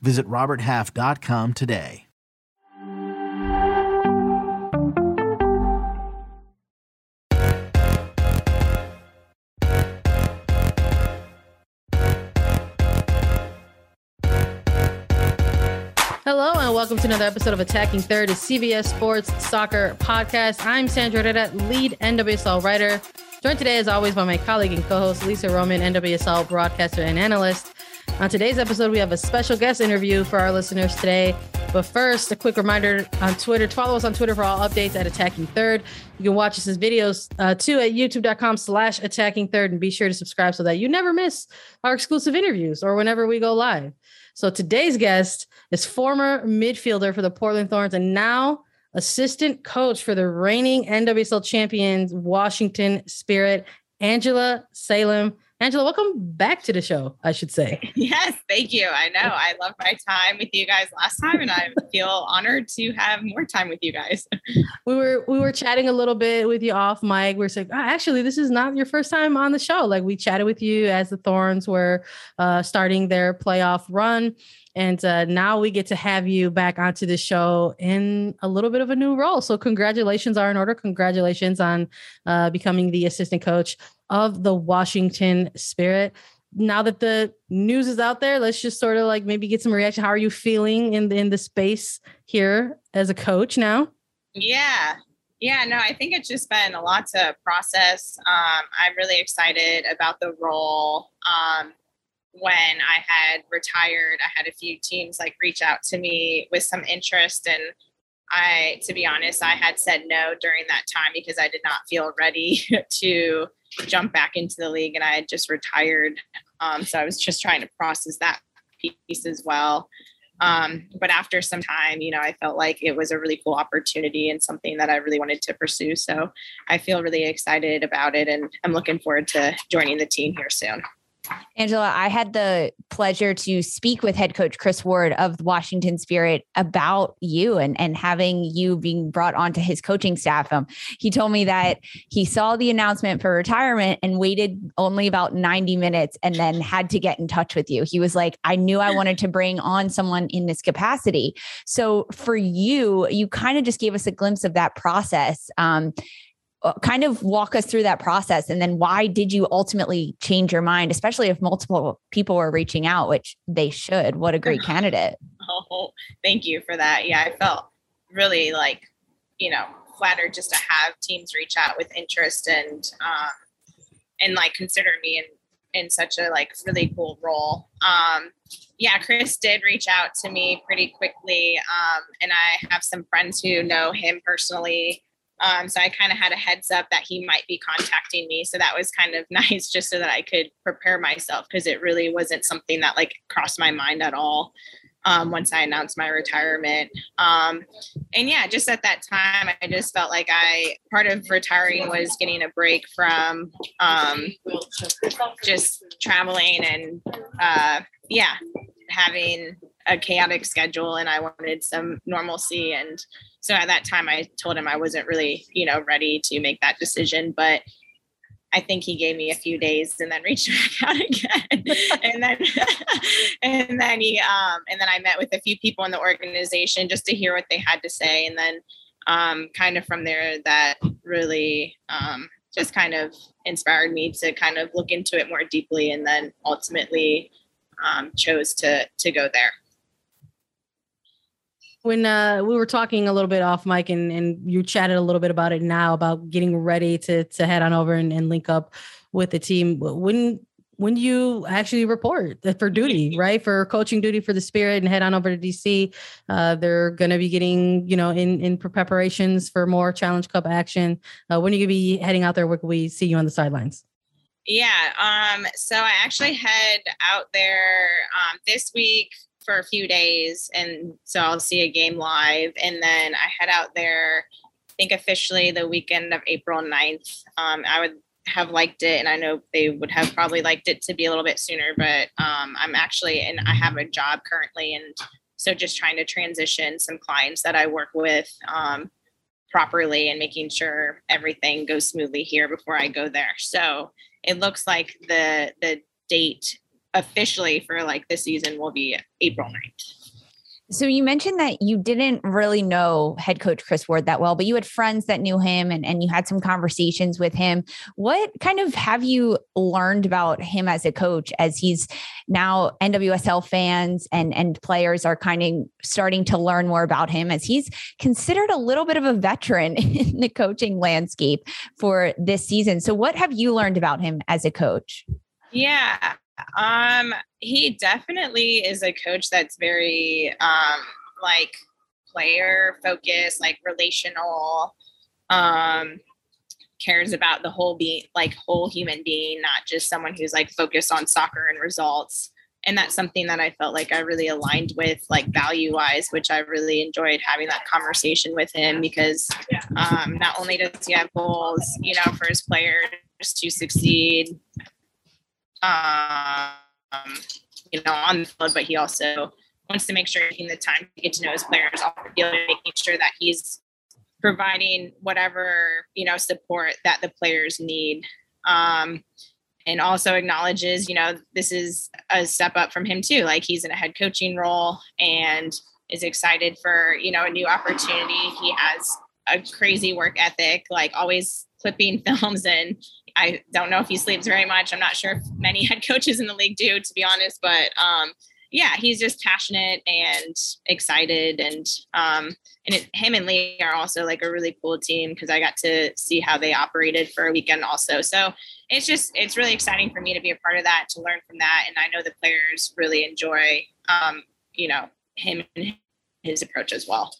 Visit RobertHalf.com today. Hello and welcome to another episode of Attacking Third, a CBS Sports Soccer podcast. I'm Sandra Herrera, lead NWSL writer. Joined today, as always, by my colleague and co-host Lisa Roman, NWSL broadcaster and analyst. On today's episode, we have a special guest interview for our listeners today. But first, a quick reminder on Twitter. Follow us on Twitter for all updates at Attacking Third. You can watch us as videos uh, too at youtube.com slash attacking third and be sure to subscribe so that you never miss our exclusive interviews or whenever we go live. So today's guest is former midfielder for the Portland Thorns and now assistant coach for the reigning NWSL champions Washington Spirit, Angela Salem. Angela, welcome back to the show, I should say. Yes, thank you. I know. I love my time with you guys last time and I feel honored to have more time with you guys. We were we were chatting a little bit with you off mic. We are saying, oh, actually, this is not your first time on the show. Like we chatted with you as the Thorns were uh, starting their playoff run. And uh, now we get to have you back onto the show in a little bit of a new role. So, congratulations are in order. Congratulations on uh, becoming the assistant coach of the Washington Spirit. Now that the news is out there, let's just sort of like maybe get some reaction. How are you feeling in the, in the space here as a coach now? Yeah, yeah, no, I think it's just been a lot to process. Um, I'm really excited about the role. Um, when I had retired, I had a few teams like reach out to me with some interest and I, to be honest, I had said no during that time because I did not feel ready to jump back into the league and I had just retired. Um, so I was just trying to process that piece as well. Um, but after some time, you know, I felt like it was a really cool opportunity and something that I really wanted to pursue. So I feel really excited about it and I'm looking forward to joining the team here soon. Angela, I had the pleasure to speak with head coach Chris Ward of Washington Spirit about you and, and having you being brought onto his coaching staff. Um, he told me that he saw the announcement for retirement and waited only about 90 minutes and then had to get in touch with you. He was like, I knew I wanted to bring on someone in this capacity. So for you, you kind of just gave us a glimpse of that process. Um, kind of walk us through that process and then why did you ultimately change your mind especially if multiple people were reaching out which they should. What a great candidate. Oh thank you for that. Yeah i felt really like you know flattered just to have teams reach out with interest and um and like consider me in in such a like really cool role. Um yeah chris did reach out to me pretty quickly um and i have some friends who know him personally um, so I kind of had a heads up that he might be contacting me. So that was kind of nice just so that I could prepare myself because it really wasn't something that like crossed my mind at all um, once I announced my retirement. Um, and yeah, just at that time, I just felt like I part of retiring was getting a break from um, just traveling and uh, yeah, having a chaotic schedule and I wanted some normalcy and so at that time i told him i wasn't really you know ready to make that decision but I think he gave me a few days and then reached back out again. and then and then he um and then I met with a few people in the organization just to hear what they had to say. And then um kind of from there that really um just kind of inspired me to kind of look into it more deeply and then ultimately um chose to to go there when uh, we were talking a little bit off mic and, and you chatted a little bit about it now about getting ready to to head on over and, and link up with the team when when you actually report for duty right? For coaching duty for the spirit and head on over to dc uh, they're going to be getting you know in in preparations for more challenge cup action. Uh, when are you going to be heading out there where can we see you on the sidelines? Yeah um so i actually head out there um this week for a few days, and so I'll see a game live, and then I head out there. I think officially the weekend of April 9th. Um, I would have liked it, and I know they would have probably liked it to be a little bit sooner, but um, I'm actually, and I have a job currently, and so just trying to transition some clients that I work with um, properly and making sure everything goes smoothly here before I go there. So it looks like the the date officially for like the season will be April mm-hmm. 9th. So you mentioned that you didn't really know head coach Chris Ward that well, but you had friends that knew him and, and you had some conversations with him. What kind of have you learned about him as a coach as he's now NWSL fans and, and players are kind of starting to learn more about him as he's considered a little bit of a veteran in the coaching landscape for this season. So what have you learned about him as a coach? Yeah, um, he definitely is a coach that's very um like player focused, like relational, um, cares about the whole being like whole human being, not just someone who's like focused on soccer and results. And that's something that I felt like I really aligned with, like value wise, which I really enjoyed having that conversation with him because um, not only does he have goals, you know, for his players to succeed, um, you know, on the field, but he also wants to make sure taking the time to get to know his players off the field making sure that he's providing whatever you know support that the players need. Um, and also acknowledges, you know, this is a step up from him too. Like he's in a head coaching role and is excited for, you know, a new opportunity. He has a crazy work ethic, like always clipping films and I don't know if he sleeps very much. I'm not sure if many head coaches in the league do, to be honest. But um, yeah, he's just passionate and excited, and um, and it, him and Lee are also like a really cool team because I got to see how they operated for a weekend also. So it's just it's really exciting for me to be a part of that, to learn from that, and I know the players really enjoy, um, you know, him and his approach as well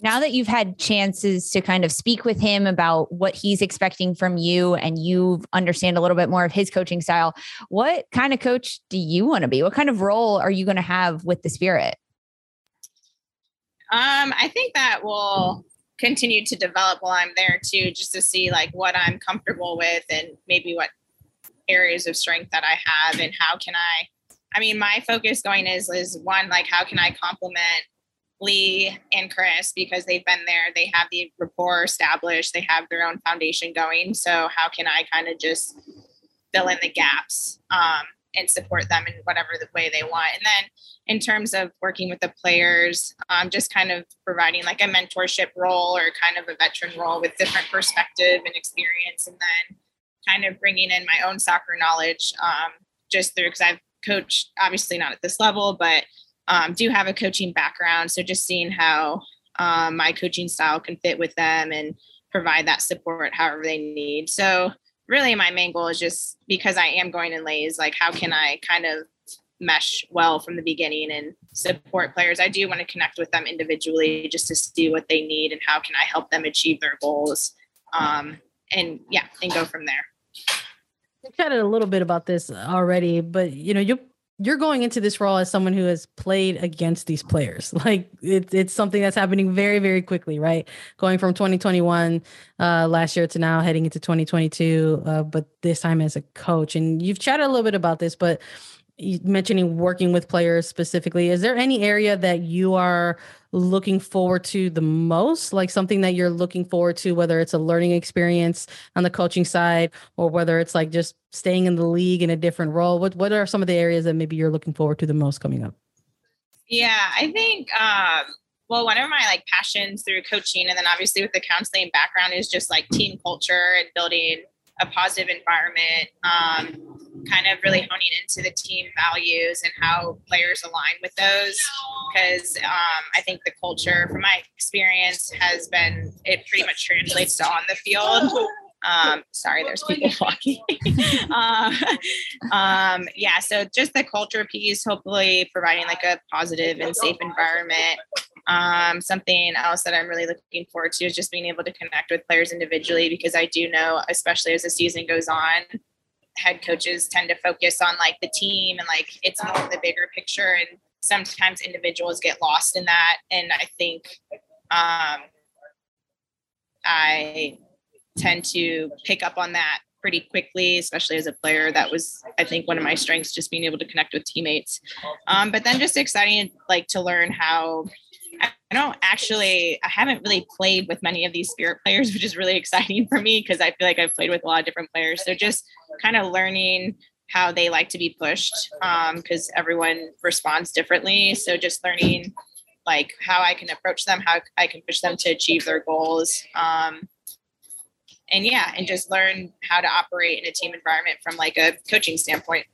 now that you've had chances to kind of speak with him about what he's expecting from you and you understand a little bit more of his coaching style, what kind of coach do you want to be? What kind of role are you going to have with the Spirit? Um, I think that will continue to develop while I'm there too, just to see like what I'm comfortable with and maybe what areas of strength that I have and how can I I mean my focus going is is one like how can I complement Lee and Chris because they've been there. They have the rapport established. They have their own foundation going. So how can I kind of just fill in the gaps um, and support them in whatever the way they want? And then in terms of working with the players, um, just kind of providing like a mentorship role or kind of a veteran role with different perspective and experience, and then kind of bringing in my own soccer knowledge um, just through because I've coached obviously not at this level, but um, do have a coaching background. So just seeing how um, my coaching style can fit with them and provide that support however they need. So really my main goal is just because I am going in lays, like how can I kind of mesh well from the beginning and support players. I do want to connect with them individually just to see what they need and how can I help them achieve their goals. Um, and yeah, and go from there. We chatted a little bit about this already, but you know, you you're going into this role as someone who has played against these players. Like it's it's something that's happening very very quickly, right? Going from 2021 uh, last year to now heading into 2022, uh, but this time as a coach. And you've chatted a little bit about this, but mentioning working with players specifically is there any area that you are looking forward to the most? Like something that you're looking forward to whether it's a learning experience on the coaching side or whether it's like just staying in the league in a different role? What what are some of the areas that maybe you're looking forward to the most coming up? Yeah i think um well one of my like passions through coaching and then obviously with the counseling background is just like team culture and building a positive environment, um, kind of really honing into the team values and how players align with those. Because um, I think the culture, from my experience, has been it pretty much translates to on the field. Um, sorry, there's people walking. uh, um, yeah, so just the culture piece, hopefully providing like a positive and safe environment um, something else that I'm really looking forward to is just being able to connect with players individually because I do know, especially as the season goes on, head coaches tend to focus on like the team and like it's more the bigger picture. And sometimes individuals get lost in that. And I think um, I tend to pick up on that pretty quickly, especially as a player. That was, I think, one of my strengths, just being able to connect with teammates. Um, but then just exciting, like to learn how. I don't actually, I haven't really played with many of these spirit players, which is really exciting for me because I feel like I've played with a lot of different players. So just kind of learning how they like to be pushed because um, everyone responds differently. So just learning like how I can approach them, how I can push them to achieve their goals. Um, and yeah, and just learn how to operate in a team environment from like a coaching standpoint.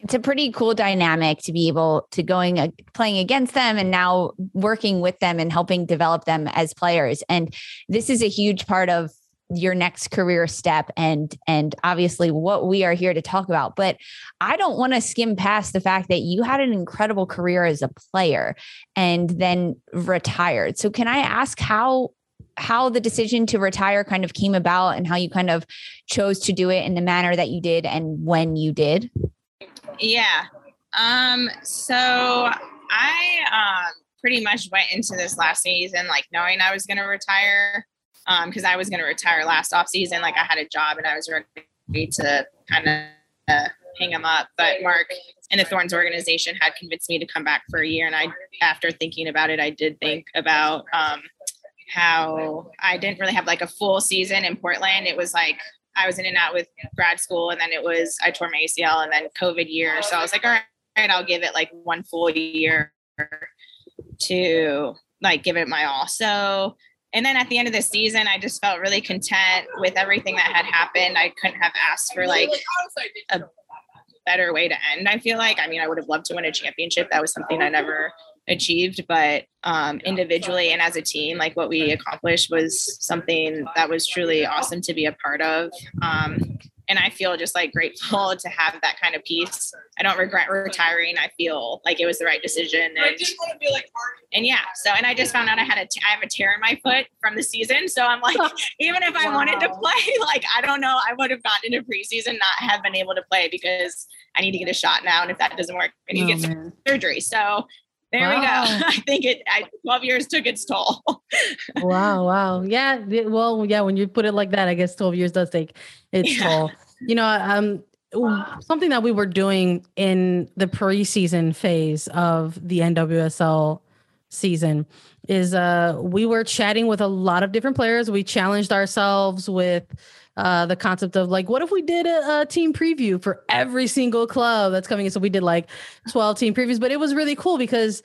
It's a pretty cool dynamic to be able to going uh, playing against them and now working with them and helping develop them as players. And this is a huge part of your next career step and and obviously what we are here to talk about. But i don't want to skim past the fact that you had an incredible career as a player and then retired. So can i ask how how the decision to retire kind of came about and how you kind of chose to do it in the manner that you did and when you did yeah um so i um pretty much went into this last season like knowing i was going to retire because um, I was going to retire last off season. Like I had a job and I was ready to kind of uh, hang him up. But Mark and the Thorns organization had convinced me to come back for a year. And I, after thinking about it, I did think about um, how I didn't really have like a full season in Portland. It was like I was in and out with grad school, and then it was I tore my ACL, and then COVID year. So I was like, all right, I'll give it like one full year to like give it my all. So and then at the end of the season, I just felt really content with everything that had happened. I couldn't have asked for like a better way to end. I feel like, I mean, I would have loved to win a championship. That was something I never achieved, but um, individually and as a team, like what we accomplished was something that was truly awesome to be a part of. Um, and I feel just like grateful to have that kind of peace. I don't regret retiring. I feel like it was the right decision. And, I just want to be like, and yeah. So, and I just found out I had a, t- I have a tear in my foot from the season. So I'm like, even if I wow. wanted to play, like, I don't know, I would have gotten into preseason, not have been able to play because I need to get a shot now. And if that doesn't work, I need oh, to get man. surgery. So there wow. we go. I think it, I, 12 years took its toll. wow. Wow. Yeah. Well, yeah. When you put it like that, I guess 12 years does take its yeah. toll. You know, um, something that we were doing in the preseason phase of the NWSL season is uh we were chatting with a lot of different players. We challenged ourselves with uh, the concept of like, what if we did a, a, team preview for every single club that's coming in? So we did like 12 team previews, but it was really cool because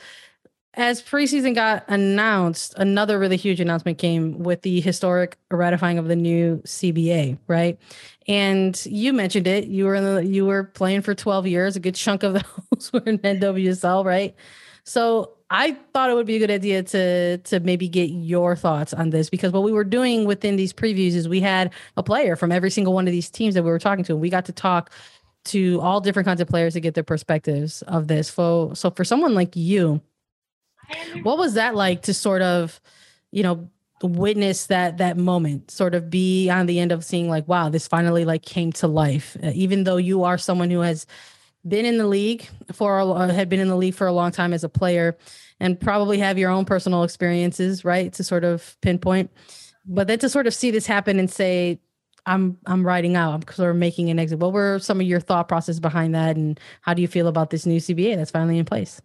as preseason got announced, another really huge announcement came with the historic ratifying of the new CBA, right? And you mentioned it. You were in the you were playing for 12 years. A good chunk of those were in NWSL, right? So I thought it would be a good idea to to maybe get your thoughts on this because what we were doing within these previews is we had a player from every single one of these teams that we were talking to, and we got to talk to all different kinds of players to get their perspectives of this. So, so for someone like you, what was that like to sort of, you know, witness that that moment, sort of be on the end of seeing like, wow, this finally like came to life, even though you are someone who has been in the league for uh, had been in the league for a long time as a player and probably have your own personal experiences right to sort of pinpoint. But then to sort of see this happen and say i'm i'm writing out. I'm sort of making an exit. What were some of your thought process behind that and how do you feel about this new cba that's finally in place?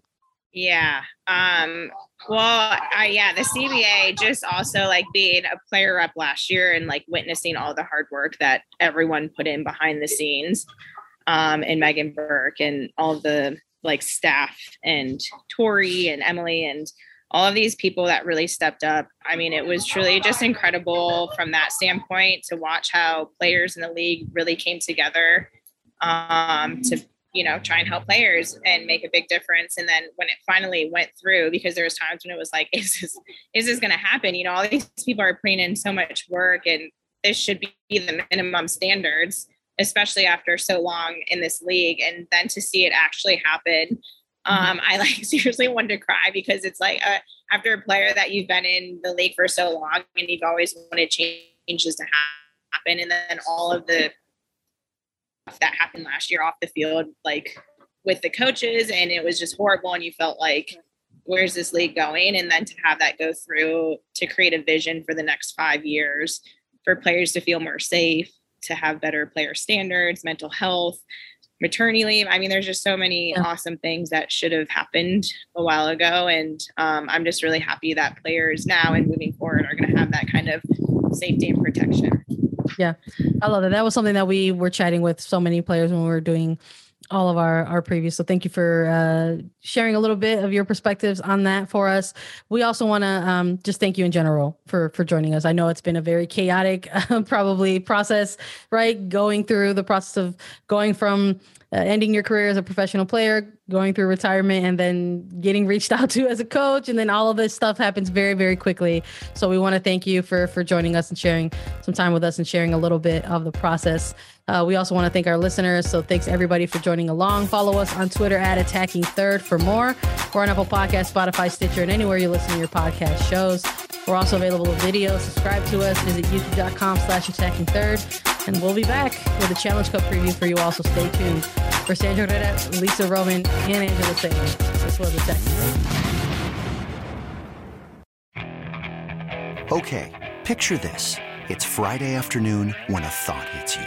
Yeah um well I, yeah the cba just also like being a player up last year and like witnessing all the hard work that everyone put in behind the scenes um, and Meghann Burke and all the like staff and Tori and Emily and all of these people that really stepped up. I mean, it was truly just incredible from that standpoint to watch how players in the league really came together um, to you know try and help players and make a big difference. And then when it finally went through because there was times when it was like is this is this going to happen? You know all these people are putting in so much work and this should be the minimum standards especially after so long in this league. And then to see it actually happen, mm-hmm. um, I like seriously wanted to cry because it's like uh, after a player that you've been in the league for so long and you've always wanted changes to happen, and then all of the stuff that happened last year off the field, like with the coaches and it was just horrible and you felt like where's this league going and then to have that go through to create a vision for the next 5 years for players to feel more safe to have better player standards mental health maternity leave. I mean there's just so many yeah. awesome things that should have happened a while ago and um, i'm just really happy that players now and moving forward are going to have that kind of safety and protection. Yeah. I love that. That was something that we were chatting with so many players when we were doing all of our our previous. So thank you for uh, sharing a little bit of your perspectives on that for us. We also want to um, just thank you in general for for joining us. I know it's been a very chaotic, uh, probably process, right? Going through the process of going from uh, ending your career as a professional player, going through retirement, and then getting reached out to as a coach, and then all of this stuff happens very, very quickly. So we want to thank you for for joining us and sharing some time with us and sharing a little bit of the process. Uh, we also want to thank our listeners. So thanks everybody for joining along. Follow us on Twitter at Attacking Third for more. We're on Apple Podcast, Spotify, Stitcher, and anywhere you listen to your podcast shows. We're also available with video. Subscribe to us. Visit youtube.com slash attacking third. And we'll be back with a Challenge Cup preview for you all. So stay tuned. For Sandra Herrera, Lisa Roman, and Angela Salem, this was Attacking Third. Okay, picture this. It's Friday afternoon when a thought hits you.